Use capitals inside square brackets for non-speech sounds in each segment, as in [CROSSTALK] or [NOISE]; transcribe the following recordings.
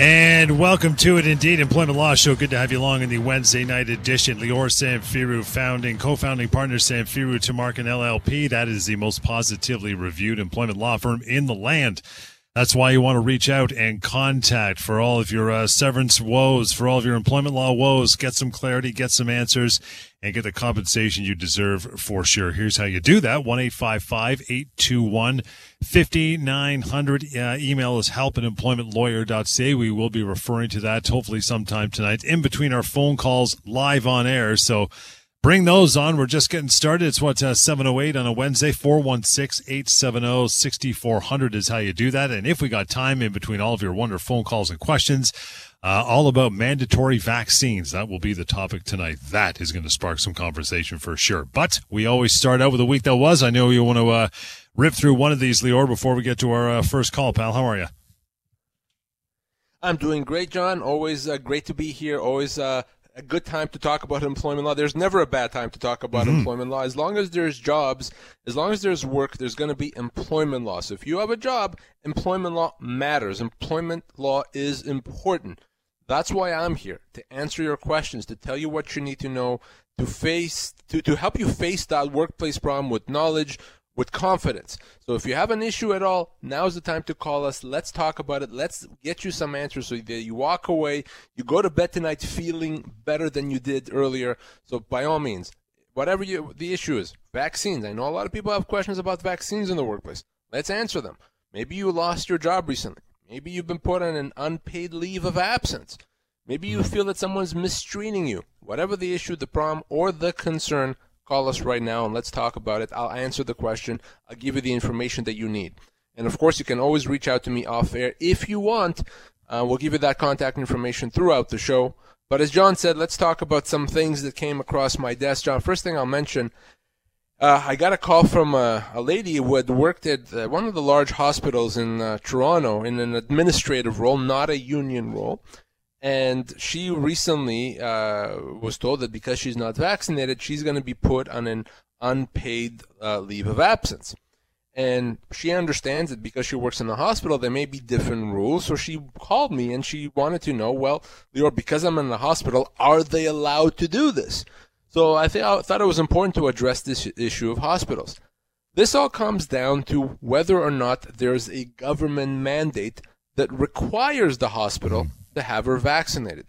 And welcome to it, indeed, Employment Law Show. Good to have you along in the Wednesday night edition. Lior Samfiru, founding, co-founding partner Samfiru Tamarkin LLP. That is the most positively reviewed employment law firm in the land. That's why you want to reach out and contact for all of your uh, severance woes, for all of your employment law woes. Get some clarity, get some answers, and get the compensation you deserve for sure. Here's how you do that 1 821 5900. Uh, email is help at employmentlawyer.ca. We will be referring to that hopefully sometime tonight in between our phone calls live on air. So, Bring those on. We're just getting started. It's what, uh, 708 on a Wednesday. 416 870 6400 is how you do that. And if we got time in between all of your wonderful phone calls and questions, uh, all about mandatory vaccines. That will be the topic tonight. That is going to spark some conversation for sure. But we always start out with a week that was. I know you want to uh, rip through one of these, Lior, before we get to our uh, first call, pal. How are you? I'm doing great, John. Always uh, great to be here. Always uh, a good time to talk about employment law. There's never a bad time to talk about mm-hmm. employment law. As long as there's jobs, as long as there's work, there's going to be employment law. So if you have a job, employment law matters. Employment law is important. That's why I'm here to answer your questions, to tell you what you need to know, to face, to, to help you face that workplace problem with knowledge, with confidence. So if you have an issue at all, now's the time to call us. Let's talk about it. Let's get you some answers so that you walk away, you go to bed tonight feeling better than you did earlier. So by all means, whatever you, the issue is, vaccines. I know a lot of people have questions about vaccines in the workplace. Let's answer them. Maybe you lost your job recently. Maybe you've been put on an unpaid leave of absence. Maybe you feel that someone's mistreating you. Whatever the issue, the problem, or the concern, Call us right now and let's talk about it. I'll answer the question. I'll give you the information that you need. And of course, you can always reach out to me off air if you want. Uh, we'll give you that contact information throughout the show. But as John said, let's talk about some things that came across my desk. John, first thing I'll mention uh, I got a call from a, a, lady who had worked at uh, one of the large hospitals in uh, Toronto in an administrative role, not a union role and she recently uh, was told that because she's not vaccinated, she's going to be put on an unpaid uh, leave of absence. And she understands that because she works in the hospital, there may be different rules. So she called me and she wanted to know, well, Lior, because I'm in the hospital, are they allowed to do this? So I, th- I thought it was important to address this issue of hospitals. This all comes down to whether or not there's a government mandate that requires the hospital to have her vaccinated.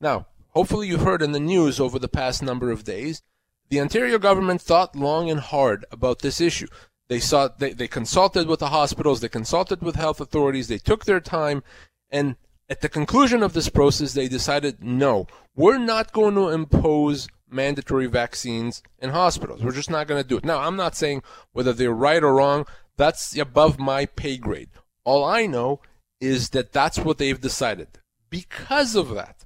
Now, hopefully you've heard in the news over the past number of days, the Ontario government thought long and hard about this issue. They saw they, they consulted with the hospitals, they consulted with health authorities, they took their time, and at the conclusion of this process, they decided no, we're not going to impose mandatory vaccines in hospitals. We're just not going to do it. Now, I'm not saying whether they're right or wrong. That's above my pay grade. All I know is that that's what they've decided because of that.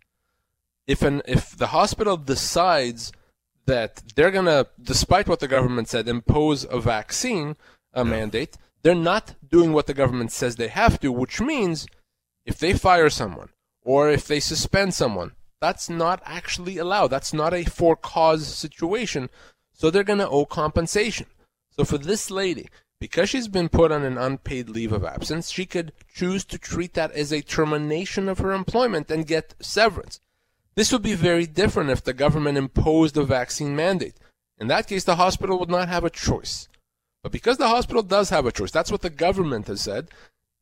If an if the hospital decides that they're gonna, despite what the government said, impose a vaccine a yeah. mandate, they're not doing what the government says they have to, which means if they fire someone or if they suspend someone, that's not actually allowed. That's not a for cause situation. So they're going to owe compensation. So for this lady, because she's been put on an unpaid leave of absence, she could choose to treat that as a termination of her employment and get severance. This would be very different if the government imposed a vaccine mandate. In that case, the hospital would not have a choice. But because the hospital does have a choice, that's what the government has said.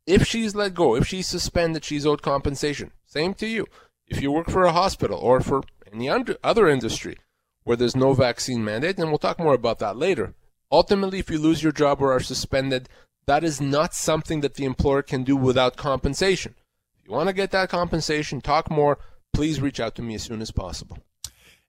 If she's let go, if she's suspended, she's owed compensation. Same to you. If you work for a hospital or for any other industry where there's no vaccine mandate, and we'll talk more about that later, Ultimately, if you lose your job or are suspended, that is not something that the employer can do without compensation. If you want to get that compensation, talk more, please reach out to me as soon as possible.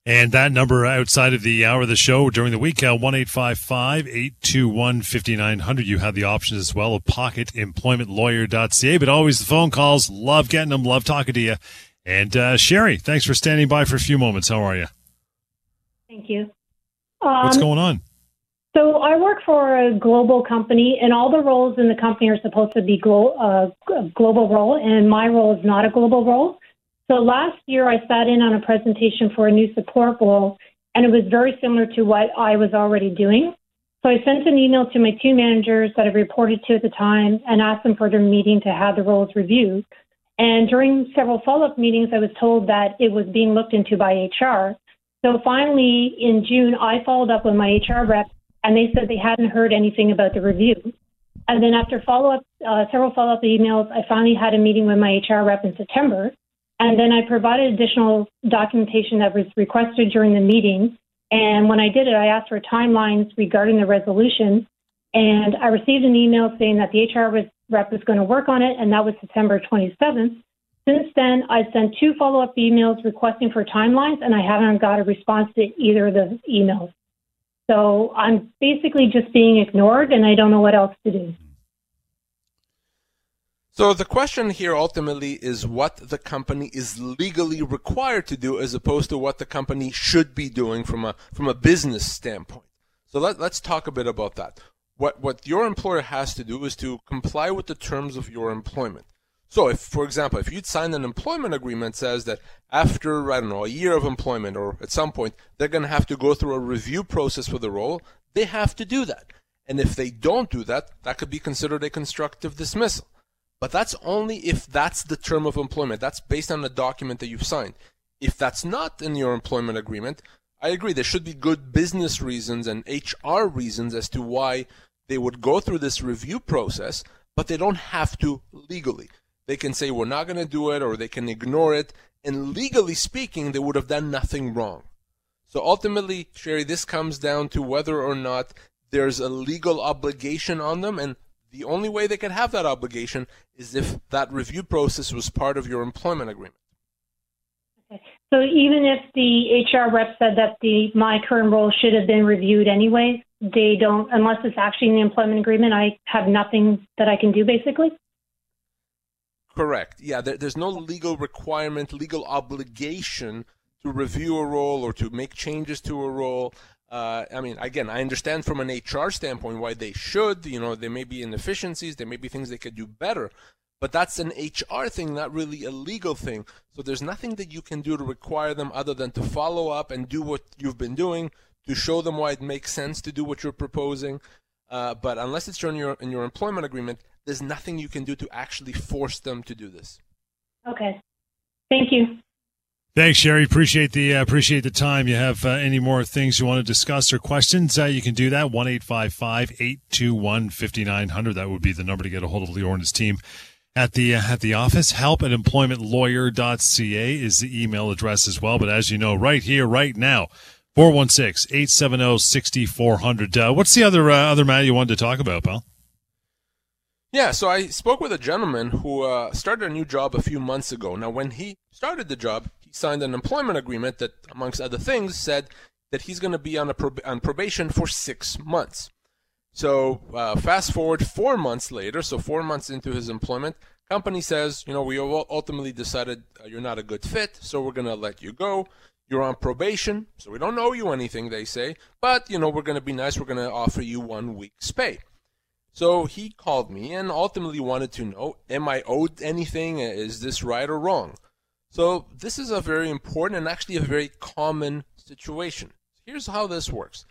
And that number outside of the hour of the show during the week, uh, 1 821 5900. You have the option as well of pocketemploymentlawyer.ca, but always the phone calls. Love getting them, love talking to you And uh, Sherry, thanks for standing by for a few moments. How are you? Thank you. Um, What's going on? So I work for a global company, and all the roles in the company are supposed to be glo- uh, a global role, and my role is not a global role. So last year, I sat in on a presentation for a new support role, and it was very similar to what I was already doing. So I sent an email to my two managers that I reported to at the time and asked them for their meeting to have the roles reviewed. And during several follow up meetings, I was told that it was being looked into by HR. So finally, in June, I followed up with my HR rep, and they said they hadn't heard anything about the review. And then after follow up, uh, several follow up emails, I finally had a meeting with my HR rep in September. And then I provided additional documentation that was requested during the meeting. And when I did it, I asked for timelines regarding the resolution. And I received an email saying that the HR rep was going to work on it, and that was September 27th. Since then, I've sent two follow up emails requesting for timelines, and I haven't got a response to either of the emails. So I'm basically just being ignored, and I don't know what else to do. So the question here ultimately is what the company is legally required to do as opposed to what the company should be doing from a from a business standpoint. So let, let's talk a bit about that. What what your employer has to do is to comply with the terms of your employment. So if for example, if you'd signed an employment agreement that says that after I don't know, a year of employment or at some point they're going to have to go through a review process for the role, they have to do that. And if they don't do that, that could be considered a constructive dismissal. But that's only if that's the term of employment. That's based on the document that you've signed. If that's not in your employment agreement, I agree. There should be good business reasons and HR reasons as to why they would go through this review process, but they don't have to legally. They can say, we're not going to do it, or they can ignore it. And legally speaking, they would have done nothing wrong. So ultimately, Sherry, this comes down to whether or not there's a legal obligation on them. And the only way they could have that obligation is if that review process was part of your employment agreement. Okay. So even if the HR rep said that the my current role should have been reviewed anyway, they don't unless it's actually in the employment agreement. I have nothing that I can do basically. Correct. Yeah, there, there's no legal requirement, legal obligation to review a role or to make changes to a role. Uh, I mean, again, I understand from an HR standpoint why they should. You know, there may be inefficiencies, there may be things they could do better, but that's an HR thing, not really a legal thing. So there's nothing that you can do to require them other than to follow up and do what you've been doing to show them why it makes sense to do what you're proposing. Uh, but unless it's in your in your employment agreement, there's nothing you can do to actually force them to do this. Okay. Thank you. Thanks, Sherry. Appreciate the uh, appreciate the time. You have uh, any more things you want to discuss or questions? Uh, you can do that one eight five five eight two one fifty nine hundred. That would be the number to get a hold of Lior and his team at the uh, at the office. Help at employmentlawyer.ca is the email address as well. But as you know, right here, right now, 416-870-6400. Uh, what's the other uh, other matter you wanted to talk about, pal? Yeah, so I spoke with a gentleman who uh, started a new job a few months ago. Now, when he started the job, he signed an employment agreement that, amongst other things, said that he's going to be on, a prob- on probation for six months. So, uh, fast forward four months later, so four months into his employment, company says, you know, we ultimately decided uh, you're not a good fit, so we're going to let you go. You're on probation, so we don't owe you anything, they say, but, you know, we're going to be nice. We're going to offer you one week's pay. So he called me and ultimately wanted to know Am I owed anything? Is this right or wrong? So this is a very important and actually a very common situation. Here's how this works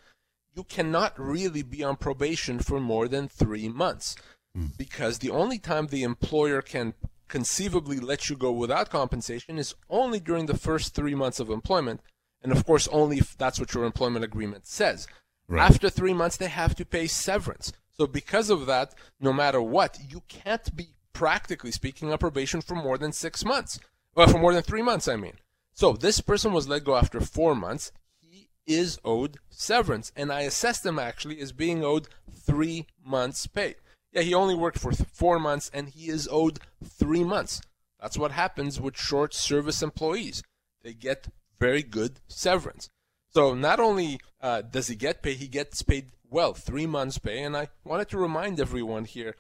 you cannot really be on probation for more than three months mm. because the only time the employer can conceivably let you go without compensation is only during the first three months of employment. And of course, only if that's what your employment agreement says. Right. After three months, they have to pay severance. So because of that, no matter what, you can't be practically speaking on probation for more than six months. Well, for more than three months, I mean. So this person was let go after four months. He is owed severance, and I assessed him actually as being owed three months' pay. Yeah, he only worked for th- four months, and he is owed three months. That's what happens with short service employees. They get very good severance. So not only uh, does he get paid, he gets paid well, three months' pay. And I wanted to remind everyone here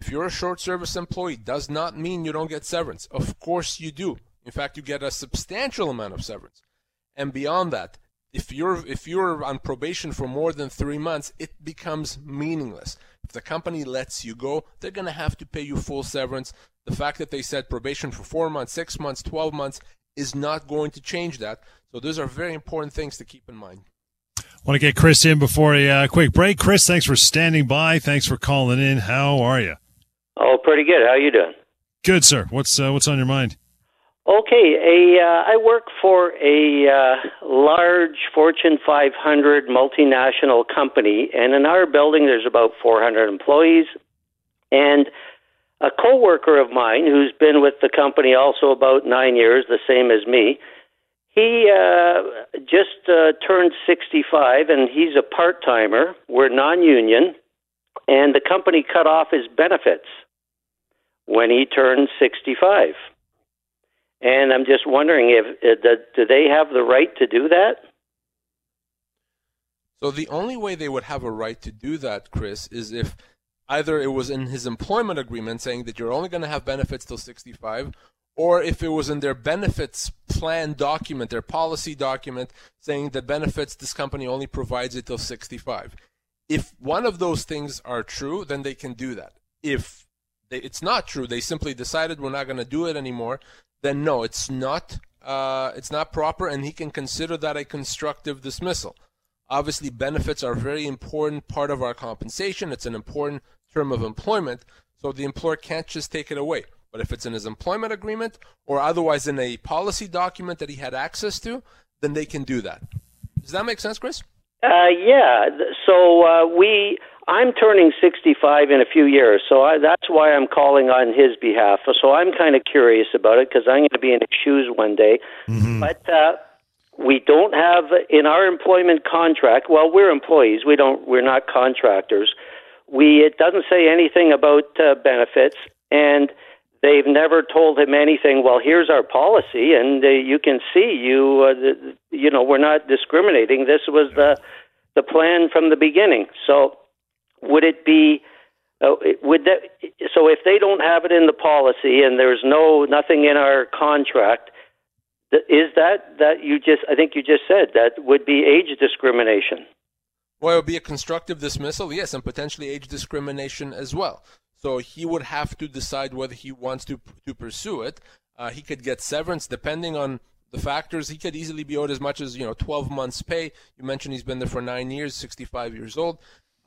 if you're a short service employee, does not mean you don't get severance. Of course you do. In fact, you get a substantial amount of severance. And beyond that, if you're if you're on probation for more than three months, it becomes meaningless. If the company lets you go, they're going to have to pay you full severance. The fact that they said probation for four months, six months, twelve months is not going to change that. So those are very important things to keep in mind. Want to get Chris in before a uh, quick break. Chris, thanks for standing by. Thanks for calling in. How are you? Oh, pretty good. How are you doing? Good, sir. What's uh, what's on your mind? Okay, a uh, I work for a uh, large Fortune 500 multinational company, and in our building there's about 400 employees. And a coworker of mine who's been with the company also about nine years, the same as me, he uh, just uh, turned 65, and he's a part timer. We're non-union, and the company cut off his benefits when he turned 65. And I'm just wondering if uh, do they have the right to do that? So the only way they would have a right to do that, Chris, is if either it was in his employment agreement saying that you're only going to have benefits till 65, or if it was in their benefits plan document, their policy document saying the benefits this company only provides it till 65. If one of those things are true, then they can do that. If it's not true, they simply decided we're not going to do it anymore, then no, it's not uh, it's not proper, and he can consider that a constructive dismissal. Obviously, benefits are a very important part of our compensation. It's an important term of employment, so the employer can't just take it away. But if it's in his employment agreement or otherwise in a policy document that he had access to, then they can do that. Does that make sense, Chris? Uh, yeah. So uh, we I'm turning 65 in a few years, so I, that's why I'm calling on his behalf. So I'm kind of curious about it because I'm going to be in his shoes one day. Mm-hmm. But uh, we don't have in our employment contract. Well, we're employees. We don't. We're not contractors. We it doesn't say anything about uh, benefits, and they've never told him anything. Well, here's our policy, and uh, you can see you. Uh, the, you know, we're not discriminating. This was the the plan from the beginning. So would it be uh, would that so if they don't have it in the policy and there's no nothing in our contract is that that you just I think you just said that would be age discrimination. Well, it would be a constructive dismissal, yes, and potentially age discrimination as well. So he would have to decide whether he wants to to pursue it. Uh, he could get severance depending on the factors. He could easily be owed as much as you know 12 months' pay. You mentioned he's been there for nine years, 65 years old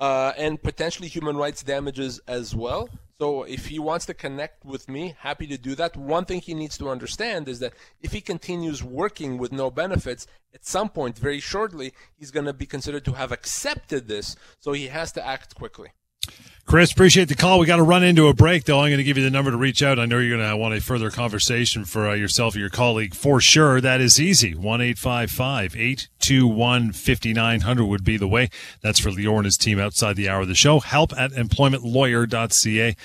uh, and potentially human rights damages as well. So if he wants to connect with me, happy to do that. One thing he needs to understand is that if he continues working with no benefits, at some point, very shortly, he's going to be considered to have accepted this. So he has to act quickly. Chris, appreciate the call. We got to run into a break, though. I'm going to give you the number to reach out. I know you're going to want a further conversation for uh, yourself or your colleague for sure. That is easy. 1 821 5900 would be the way. That's for Lior and his team outside the hour of the show. Help at employmentlawyer.ca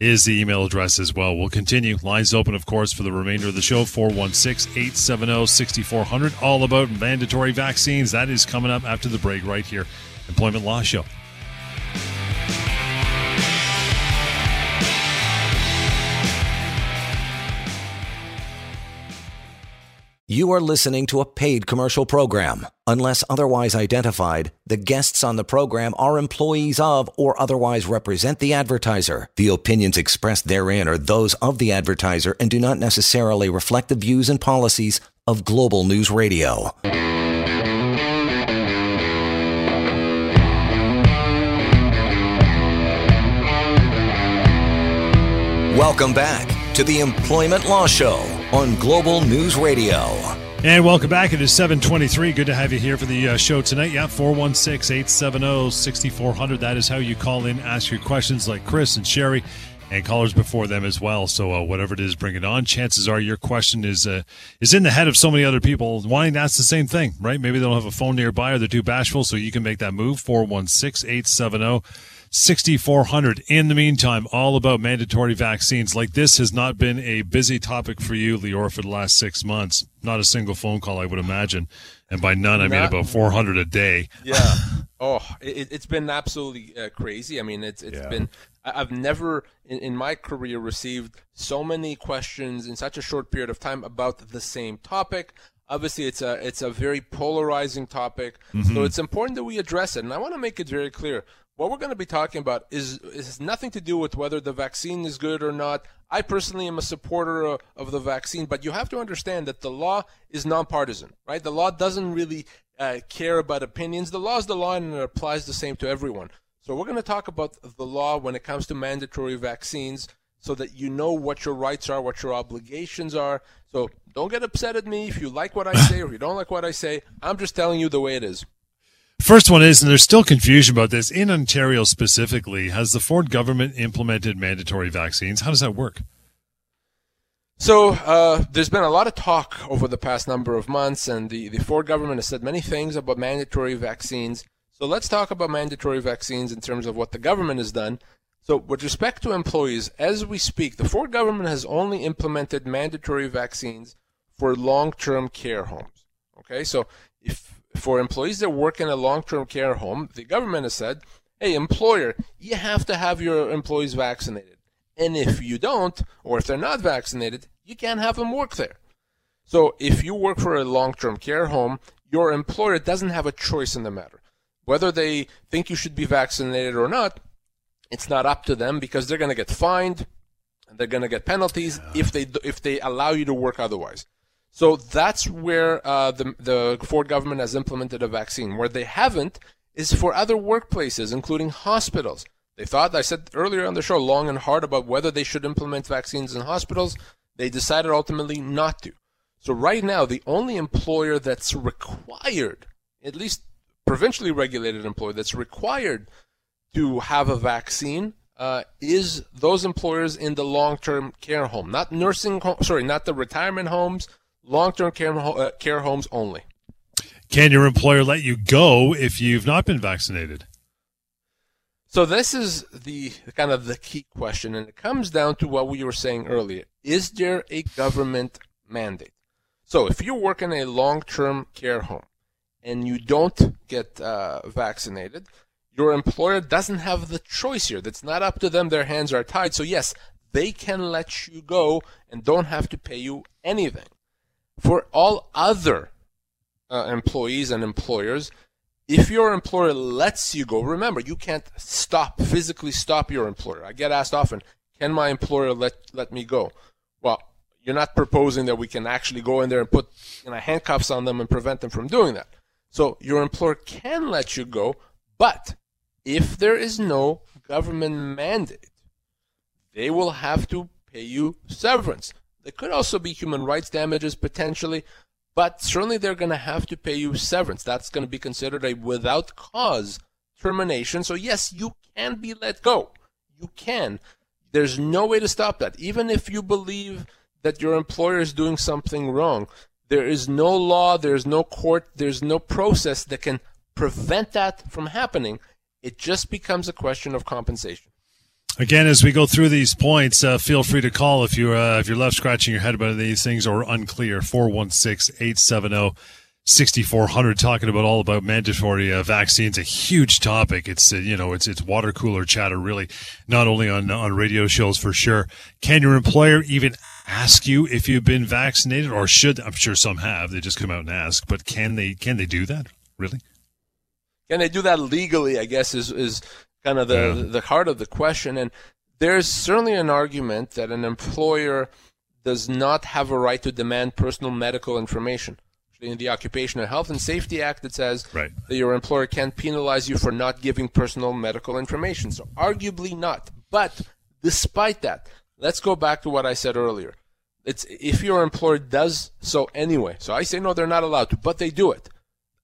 is the email address as well. We'll continue. Lines open, of course, for the remainder of the show 416 870 6400. All about mandatory vaccines. That is coming up after the break right here. Employment Law Show. You are listening to a paid commercial program. Unless otherwise identified, the guests on the program are employees of or otherwise represent the advertiser. The opinions expressed therein are those of the advertiser and do not necessarily reflect the views and policies of Global News Radio. Welcome back to the Employment Law Show on Global News Radio. And welcome back. It is 723. Good to have you here for the uh, show tonight. Yeah, 416 870 6400. That is how you call in, ask your questions like Chris and Sherry and callers before them as well. So uh, whatever it is, bring it on. Chances are your question is uh, is in the head of so many other people wanting to ask the same thing, right? Maybe they don't have a phone nearby or they're too bashful, so you can make that move. 416 870 6400. In the meantime, all about mandatory vaccines. Like this has not been a busy topic for you, Lior, for the last six months. Not a single phone call, I would imagine. And by none, I mean about 400 a day. Yeah. [LAUGHS] Oh, it, has been absolutely uh, crazy. I mean, it's it's yeah. been I've never in, in my career received so many questions in such a short period of time about the same topic. Obviously, it's a it's a very polarizing topic, mm-hmm. so it's important that we address it. And I want to make it very clear: what we're going to be talking about is is nothing to do with whether the vaccine is good or not. I personally am a supporter of, of the vaccine, but you have to understand that the law is nonpartisan, right? The law doesn't really uh, care about opinions. The law is the law, and it applies the same to everyone. So we're going to talk about the law when it comes to mandatory vaccines so that you know what your rights are, what your obligations are. So don't get upset at me if you like what I [LAUGHS] say or you don't like what I say. I'm just telling you the way it is. First one is, and there's still confusion about this, in Ontario specifically, has the Ford government implemented mandatory vaccines? How does that work? So uh, there's been a lot of talk over the past number of months, and the, the Ford government has said many things about mandatory vaccines. So let's talk about mandatory vaccines in terms of what the government has done. So, with respect to employees, as we speak, the Ford government has only implemented mandatory vaccines for long term care homes. Okay, so if for employees that work in a long term care home, the government has said, hey, employer, you have to have your employees vaccinated. And if you don't, or if they're not vaccinated, you can't have them work there. So if you work for a long term care home, your employer doesn't have a choice in the matter. Whether they think you should be vaccinated or not, it's not up to them because they're going to get fined and they're going to get penalties if they if they allow you to work otherwise. So that's where uh, the the Ford government has implemented a vaccine. Where they haven't is for other workplaces, including hospitals. They thought I said earlier on the show long and hard about whether they should implement vaccines in hospitals. They decided ultimately not to. So right now, the only employer that's required, at least provincially regulated employer that's required to have a vaccine uh, is those employers in the long-term care home, not nursing home, sorry, not the retirement homes, long-term care, uh, care homes only. Can your employer let you go if you've not been vaccinated? So this is the kind of the key question, and it comes down to what we were saying earlier: Is there a government mandate? So if you work in a long-term care home, and you don't get uh, vaccinated, your employer doesn't have the choice here. That's not up to them. Their hands are tied. So, yes, they can let you go and don't have to pay you anything. For all other uh, employees and employers, if your employer lets you go, remember, you can't stop, physically stop your employer. I get asked often, can my employer let, let me go? Well, you're not proposing that we can actually go in there and put you know, handcuffs on them and prevent them from doing that. So your employer can let you go, but if there is no government mandate, they will have to pay you severance. There could also be human rights damages potentially, but certainly they're going to have to pay you severance. That's going to be considered a without cause termination. So, yes, you can be let go. You can. There's no way to stop that. Even if you believe that your employer is doing something wrong, there is no law, there's no court, there's no process that can prevent that from happening. It just becomes a question of compensation. Again, as we go through these points, uh, feel free to call if you're uh, if you're left scratching your head about these things or unclear. 416-870 6400 talking about all about mandatory uh, vaccines a huge topic. It's uh, you know it's it's water cooler chatter really not only on on radio shows for sure. Can your employer even ask you if you've been vaccinated or should I'm sure some have they just come out and ask but can they can they do that really? Can they do that legally I guess is is kind of the yeah. the heart of the question and there's certainly an argument that an employer does not have a right to demand personal medical information in the Occupational Health and Safety Act, it says right. that your employer can't penalize you for not giving personal medical information. So, arguably not. But despite that, let's go back to what I said earlier. It's if your employer does so anyway. So I say no, they're not allowed to, but they do it.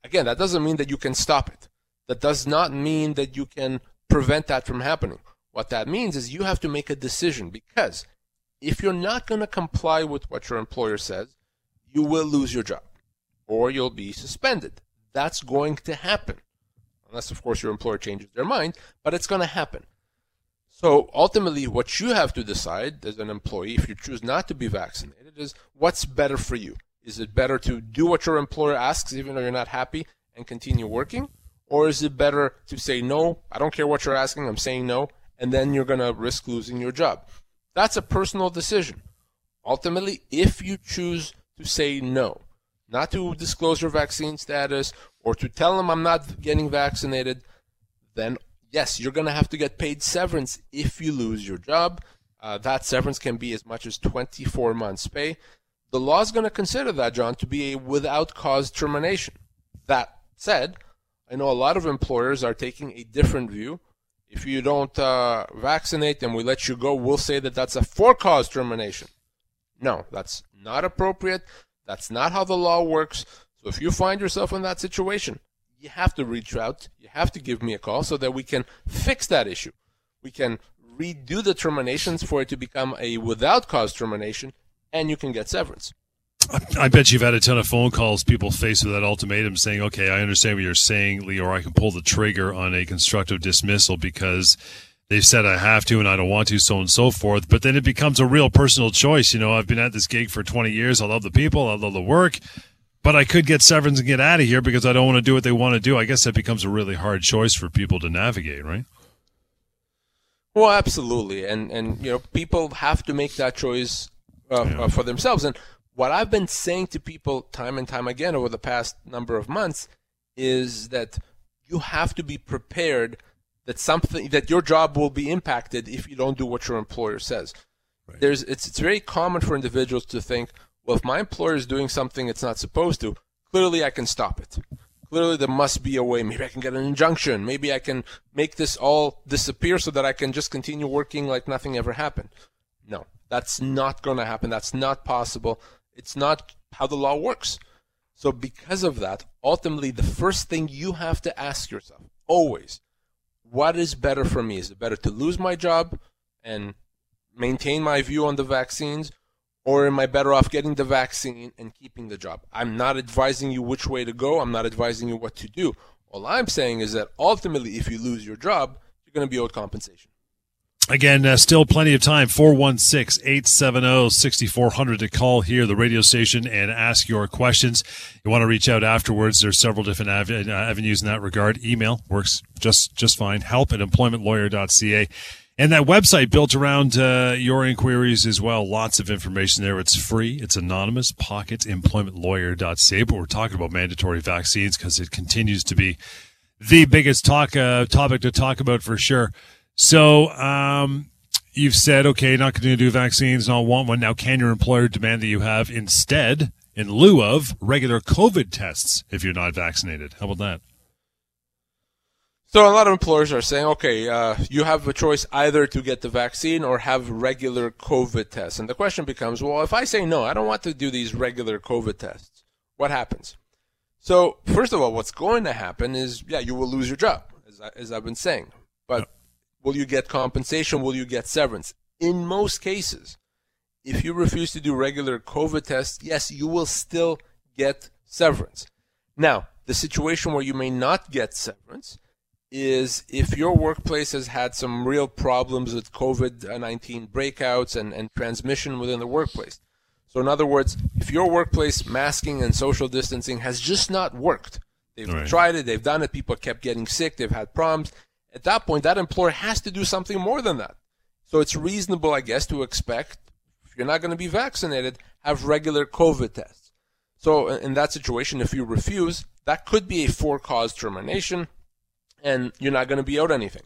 Again, that doesn't mean that you can stop it. That does not mean that you can prevent that from happening. What that means is you have to make a decision because if you're not going to comply with what your employer says, you will lose your job or you'll be suspended. That's going to happen. Unless, of course, your employer changes their mind, but it's going to happen. So ultimately, what you have to decide as an employee, if you choose not to be vaccinated, is what's better for you. Is it better to do what your employer asks, even though you're not happy, and continue working? Or is it better to say, no, I don't care what you're asking, I'm saying no, and then you're going to risk losing your job. That's a personal decision. Ultimately, if you choose to say no, not to disclose your vaccine status or to tell them I'm not getting vaccinated, then yes, you're going to have to get paid severance if you lose your job. Uh, that severance can be as much as 24 months' pay. The law is going to consider that, John, to be a without cause termination. That said, I know a lot of employers are taking a different view. If you don't uh, vaccinate and we let you go, we'll say that that's a for cause termination. No, that's not appropriate. That's not how the law works. So if you find yourself in that situation, you have to reach out. You have to give me a call so that we can fix that issue. We can redo the terminations for it to become a without cause termination, and you can get severance. I bet you've had a ton of phone calls, people faced with that ultimatum saying, okay, I understand what you're saying, Lior I can pull the trigger on a constructive dismissal because they've said I have to and I don't want to, so on and so forth. But then it becomes a real personal choice. You know, I've been at this gig for 20 years. I love the people, I love the work, but I could get severance and get out of here because I don't want to do what they want to do. I guess that becomes a really hard choice for people to navigate, right? Well, absolutely, and and you know people have to make that choice uh, yeah. uh, for themselves. And what I've been saying to people time and time again over the past number of months is that you have to be prepared that something that your job will be impacted if you don't do what your employer says. Right. There's it's it's very common for individuals to think, well, if my employer is doing something it's not supposed to, clearly I can stop it clearly there must be a way. Maybe I can get an injunction. Maybe I can make this all disappear so that I can just continue working like nothing ever happened. No, that's not going to happen. That's not possible. It's not how the law works. So, because of that, ultimately, the first thing you have to ask yourself always, what is better for me? Is it better to lose my job and maintain my view on the vaccines, or am I better off getting the vaccine and keeping the job? I'm not advising you which way to go. I'm not advising you what to do. All I'm saying is that ultimately, if you lose your job, you're going to be owed compensation. Again, uh, still plenty of time. 416 870 6400 to call here, the radio station, and ask your questions. You want to reach out afterwards. There's several different av- uh, avenues in that regard. Email works just, just fine. Help at employmentlawyer.ca. And that website built around uh, your inquiries as well. Lots of information there. It's free. It's anonymous. Pocketemploymentlawyer.ca. But we're talking about mandatory vaccines because it continues to be the biggest talk uh, topic to talk about for sure. So um, you've said, okay, not going to do vaccines, not want one. Now, can your employer demand that you have instead, in lieu of regular COVID tests, if you're not vaccinated? How about that? So a lot of employers are saying, okay, uh, you have a choice either to get the vaccine or have regular COVID tests. And the question becomes, well, if I say no, I don't want to do these regular COVID tests, what happens? So first of all, what's going to happen is, yeah, you will lose your job, as, I, as I've been saying. But will you get compensation? Will you get severance? In most cases, if you refuse to do regular COVID tests, yes, you will still get severance. Now, the situation where you may not get severance is if your workplace has had some real problems with COVID 19 breakouts and, and transmission within the workplace. So, in other words, if your workplace masking and social distancing has just not worked, they've right. tried it, they've done it, people kept getting sick, they've had problems. At that point, that employer has to do something more than that. So, it's reasonable, I guess, to expect if you're not going to be vaccinated, have regular COVID tests. So, in that situation, if you refuse, that could be a for cause termination and you're not going to be owed anything.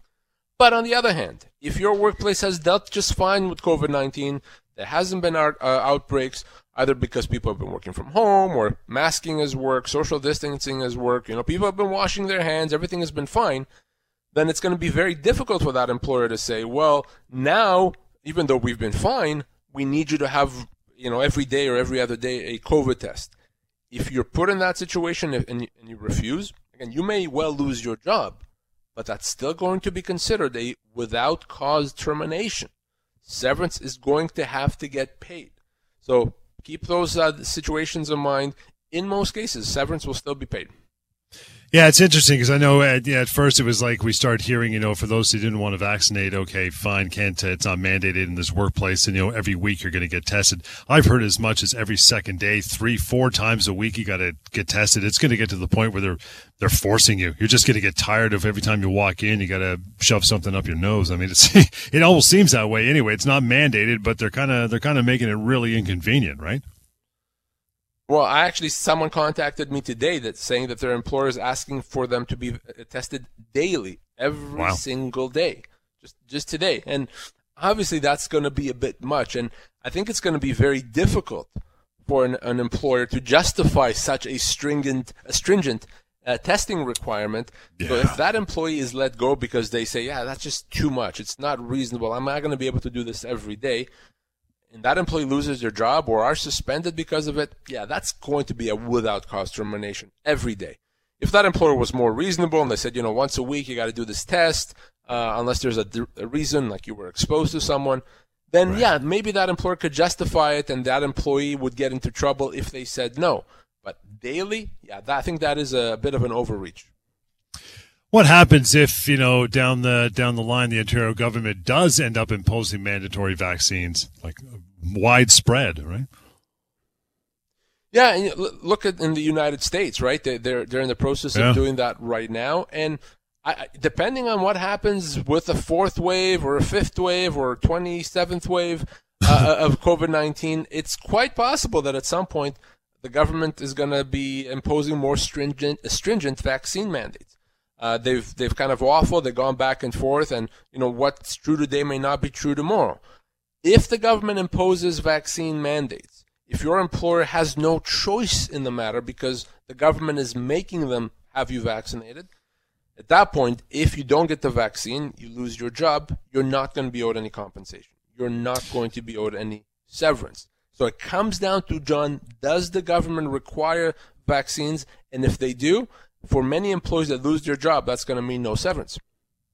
But on the other hand, if your workplace has dealt just fine with COVID 19, there hasn't been out, uh, outbreaks, either because people have been working from home or masking has worked, social distancing has worked, you know, people have been washing their hands, everything has been fine, then it's going to be very difficult for that employer to say, well, now, even though we've been fine, we need you to have, you know, every day or every other day a COVID test. If you're put in that situation and you refuse, again, you may well lose your job but that's still going to be considered a without cause termination. Severance is going to have to get paid. So keep those uh, situations in mind. In most cases, severance will still be paid. Yeah, it's interesting because I know at, at first it was like we started hearing, you know, for those who didn't want to vaccinate, okay, fine, can't, uh, it's not mandated in this workplace, and you know, every week you're going to get tested. I've heard as much as every second day, three, four times a week, you got to get tested. It's going to get to the point where they're they're forcing you. You're just going to get tired of every time you walk in, you got to shove something up your nose. I mean, it's [LAUGHS] it almost seems that way anyway. It's not mandated, but they're kind of they're kind of making it really inconvenient, right? Well, I actually someone contacted me today that's saying that their employer is asking for them to be uh, tested daily, every wow. single day, just just today. And obviously, that's going to be a bit much, and I think it's going to be very difficult for an, an employer to justify such a stringent, a stringent uh, testing requirement. Yeah. So if that employee is let go because they say, "Yeah, that's just too much. It's not reasonable. I'm not going to be able to do this every day," and that employee loses their job or are suspended because of it, yeah, that's going to be a without cause termination every day. If that employer was more reasonable and they said, you know, once a week you got to do this test, uh, unless there's a, a, reason, like you were exposed to someone, then right. yeah, maybe that employer could justify it and that employee would get into trouble if they said no. But daily, yeah, that, I think that is a bit of an overreach. What happens if you know down the down the line the Ontario government does end up imposing mandatory vaccines, like widespread, right? Yeah, and look at in the United States, right? They, they're they're in the process yeah. of doing that right now, and I, depending on what happens with a fourth wave or a fifth wave or twenty seventh wave uh, uh of [LAUGHS] COVID nineteen, it's quite possible that at some point the government is going to be imposing more stringent stringent vaccine mandates. Uh, they've they've kind of waffled. They've gone back and forth, and you know what's true today may not be true tomorrow. If the government imposes vaccine mandates, if your employer has no choice in the matter because the government is making them have you vaccinated, at that point, if you don't get the vaccine, you lose your job. You're not going to be owed any compensation. You're not going to be owed any severance. So it comes down to John: Does the government require vaccines? And if they do, for many employees that lose their job, that's going to mean no severance.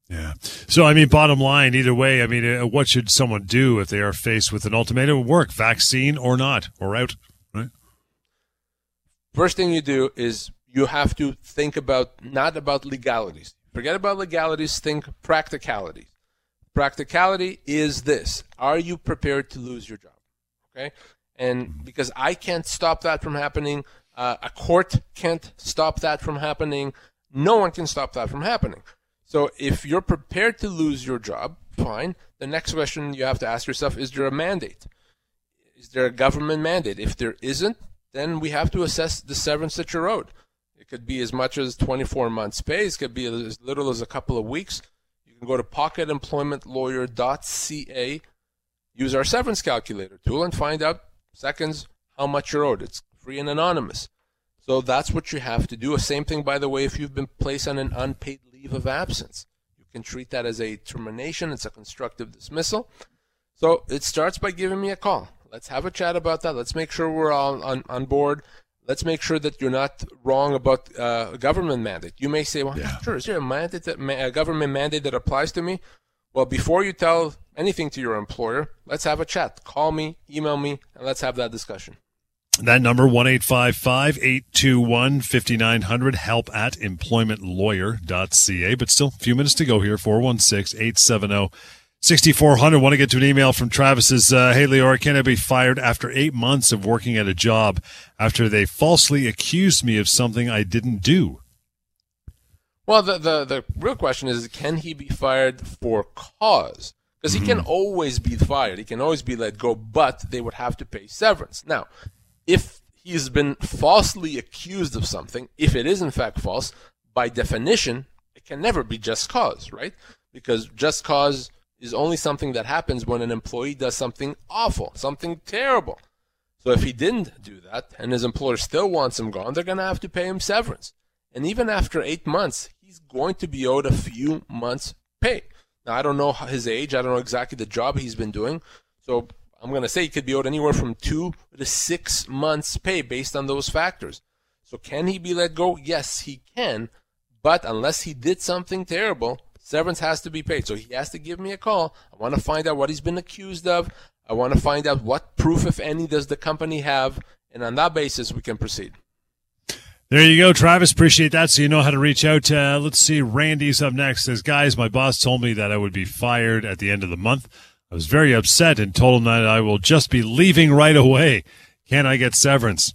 Yeah. So, I mean, bottom line, either way, I mean, uh, what should someone do if they are faced with an ultimatum of work, vaccine or not, or out, right? First thing you do is you have to think about not about legalities. Forget about legalities, think practicality. Practicality is this Are you prepared to lose your job? Okay? And because I can't stop that from happening, uh, a court can't stop that from happening. No one can stop that from happening. So if you're prepared to lose your job, fine. The next question you have to ask yourself is there a mandate? Is there a government mandate? If there isn't, then we have to assess the severance that you're owed. It could be as much as 24 months' pay. It could be as little as a couple of weeks. You can go to pocketemploymentlawyer.ca, use our severance calculator tool, and find out seconds how much you're owed. It's free and anonymous. So that's what you have to do. Same thing, by the way, if you've been placed on an unpaid leave of absence. You can treat that as a termination. It's a constructive dismissal. So it starts by giving me a call. Let's have a chat about that. Let's make sure we're all on, on board. Let's make sure that you're not wrong about uh, a government mandate. You may say, well, yeah. sure, is there a mandate that, a government mandate that applies to me? Well, before you tell anything to your employer, let's have a chat. Call me, email me, and let's have that discussion. That number, 1-855-821-5900, help at employmentlawyer.ca. But still, a few minutes to go here, 416-870-6400. Want to get to an email from Travis says, uh, Hey, Lior, can I be fired after eight months of working at a job after they falsely accused me of something I didn't do? Well, the, the, the real question is, can he be fired for cause? Because he mm-hmm. can always be fired. He can always be let go, but they would have to pay severance. Now, if he's been falsely accused of something, if it is in fact false, by definition, it can never be just cause, right? Because just cause is only something that happens when an employee does something awful, something terrible. So if he didn't do that and his employer still wants him gone, they're going to have to pay him severance. And even after eight months, he's going to be owed a few months' pay. Now, I don't know his age. I don't know exactly the job he's been doing. So I'm going to say he could be owed anywhere from two to six months' pay based on those factors. So can he be let go? Yes, he can. But unless he did something terrible, severance has to be paid. So he has to give me a call. I want to find out what he's been accused of. I want to find out what proof, if any, does the company have. And on that basis, we can proceed. There you go, Travis. Appreciate that. So you know how to reach out. Uh, let's see. Randy's up next. Says, guys, my boss told me that I would be fired at the end of the month. I was very upset and told him that I will just be leaving right away. Can I get severance?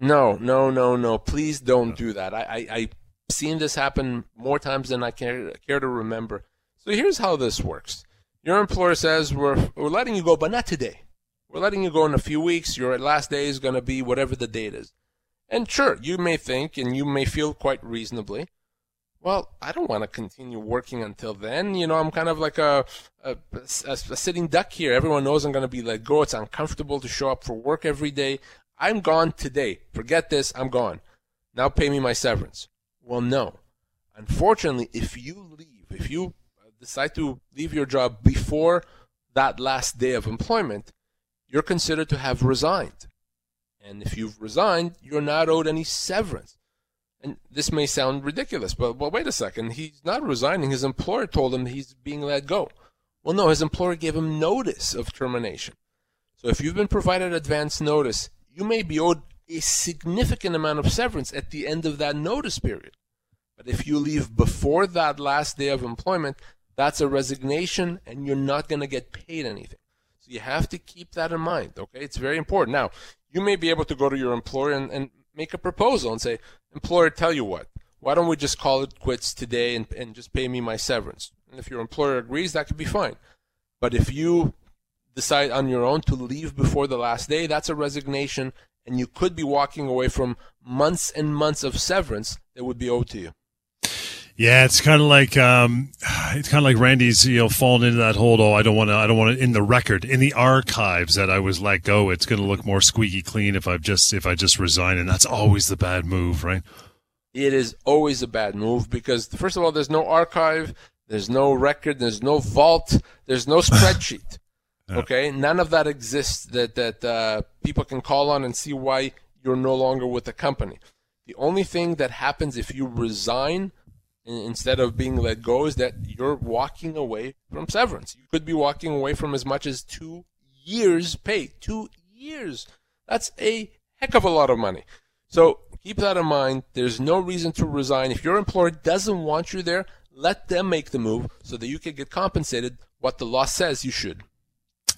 No, no, no, no. Please don't do that. I, I, I've seen this happen more times than I care, care to remember. So here's how this works. Your employer says, we're, we're letting you go, but not today. We're letting you go in a few weeks. Your last day is going to be whatever the date is. And sure, you may think and you may feel quite reasonably, well, I don't want to continue working until then. You know, I'm kind of like a, a, a, a sitting duck here. Everyone knows I'm going to be let go. It's uncomfortable to show up for work every day. I'm gone today. Forget this. I'm gone. Now pay me my severance. Well, no. Unfortunately, if you leave, if you uh, decide to leave your job before that last day of employment, you're considered to have resigned. And if you've resigned, you're not owed any severance. And this may sound ridiculous, but well, wait a second. He's not resigning. His employer told him he's being let go. Well, no, his employer gave him notice of termination. So if you've been provided advance notice, you may be owed a significant amount of severance at the end of that notice period. But if you leave before that last day of employment, that's a resignation and you're not going to get paid anything. So you have to keep that in mind, okay? It's very important. Now, you may be able to go to your employer and, and make a proposal and say, employer, tell you what, why don't we just call it quits today and, and just pay me my severance? And if your employer agrees, that could be fine. But if you decide on your own to leave before the last day, that's a resignation, and you could be walking away from months and months of severance that would be owed to you. Yeah, it's kind of like um, it's kind of like Randy's, you know, falling into that hold. Oh, I don't want to. I don't want to in the record, in the archives that I was let go. It's going to look more squeaky clean if I just if I just resign, and that's always the bad move, right? It is always a bad move because first of all, there's no archive, there's no record, there's no vault, there's no [LAUGHS] spreadsheet. yeah. Okay, none of that exists that that uh, people can call on and see why you're no longer with the company. The only thing that happens if you resign instead of being let go is that you're walking away from severance. You could be walking away from as much as two years pay. Two years. That's a heck of a lot of money. So keep that in mind. There's no reason to resign. If your employer doesn't want you there, let them make the move so that you can get compensated what the law says you should.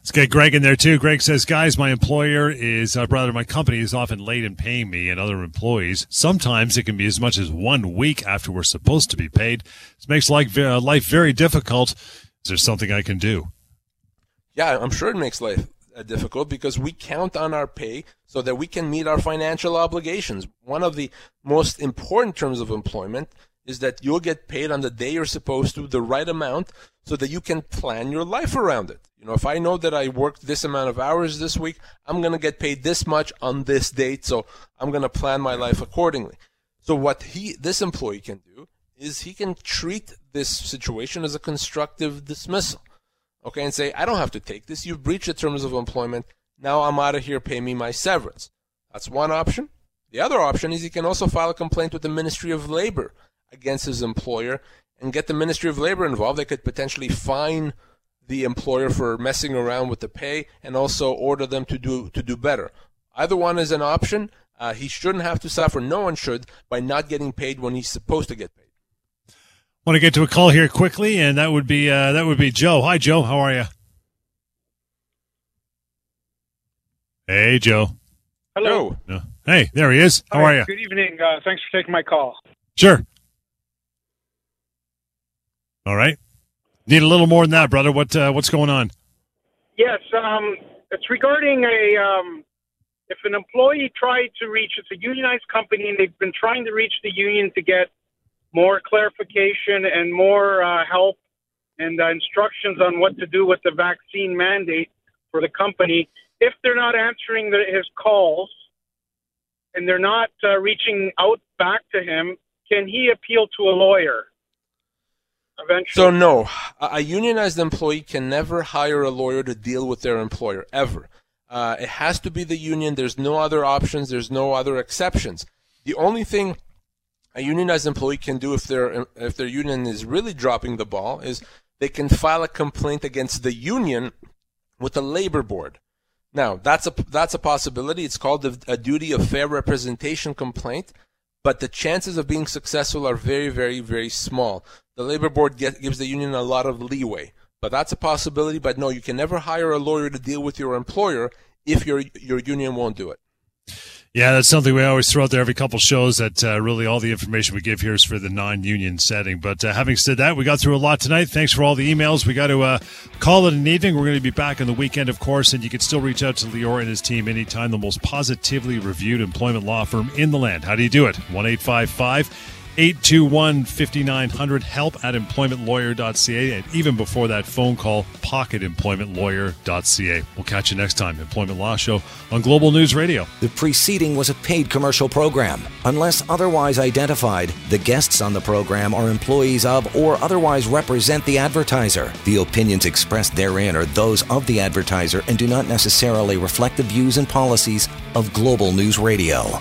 Let's get Greg in there too. Greg says, guys, my employer is, uh, rather, my company is often late in paying me and other employees. Sometimes it can be as much as one week after we're supposed to be paid. This makes life, uh, life very difficult. Is there something I can do? Yeah, I'm sure it makes life uh, difficult because we count on our pay so that we can meet our financial obligations. One of the most important terms of employment is that you'll get paid on the day you're supposed to, the right amount, so that you can plan your life around it. You know, if I know that I worked this amount of hours this week, I'm going to get paid this much on this date, so I'm going to plan my life accordingly. So what he, this employee can do is he can treat this situation as a constructive dismissal. Okay, and say, I don't have to take this. You've breached the terms of employment. Now I'm out of here. Pay me my severance. That's one option. The other option is he can also file a complaint with the Ministry of Labor against his employer and get the Ministry of Labor involved. They could potentially fine the employer for messing around with the pay and also order them to do to do better. Either one is an option. Uh, he shouldn't have to suffer. No one should by not getting paid when he's supposed to get paid. Want to get to a call here quickly, and that would be uh, that would be Joe. Hi, Joe. How are you? Hey, Joe. Hello. No. Hey, there he is. How Hi, are you? Good evening. Uh, thanks for taking my call. Sure. All right. Need a little more than that, brother. What uh, what's going on? Yes, um, it's regarding a um, if an employee tried to reach it's a unionized company and they've been trying to reach the union to get more clarification and more uh, help and uh, instructions on what to do with the vaccine mandate for the company. If they're not answering the, his calls and they're not uh, reaching out back to him, can he appeal to a lawyer? Eventually. So no, a unionized employee can never hire a lawyer to deal with their employer ever. Uh, it has to be the union. There's no other options. There's no other exceptions. The only thing a unionized employee can do if their if their union is really dropping the ball is they can file a complaint against the union with the labor board. Now that's a that's a possibility. It's called a, a duty of fair representation complaint. But the chances of being successful are very, very, very small. The labor board get, gives the union a lot of leeway, but that's a possibility. But no, you can never hire a lawyer to deal with your employer if your your union won't do it. Yeah, that's something we always throw out there every couple shows. That uh, really all the information we give here is for the non-union setting. But uh, having said that, we got through a lot tonight. Thanks for all the emails. We got to uh, call it an evening. We're going to be back on the weekend, of course, and you can still reach out to Lior and his team anytime. The most positively reviewed employment law firm in the land. How do you do it? One eight five five. 821 5900 help at employmentlawyer.ca and even before that phone call pocketemploymentlawyer.ca we'll catch you next time employment law show on global news radio The preceding was a paid commercial program. Unless otherwise identified, the guests on the program are employees of or otherwise represent the advertiser. The opinions expressed therein are those of the advertiser and do not necessarily reflect the views and policies of Global News Radio.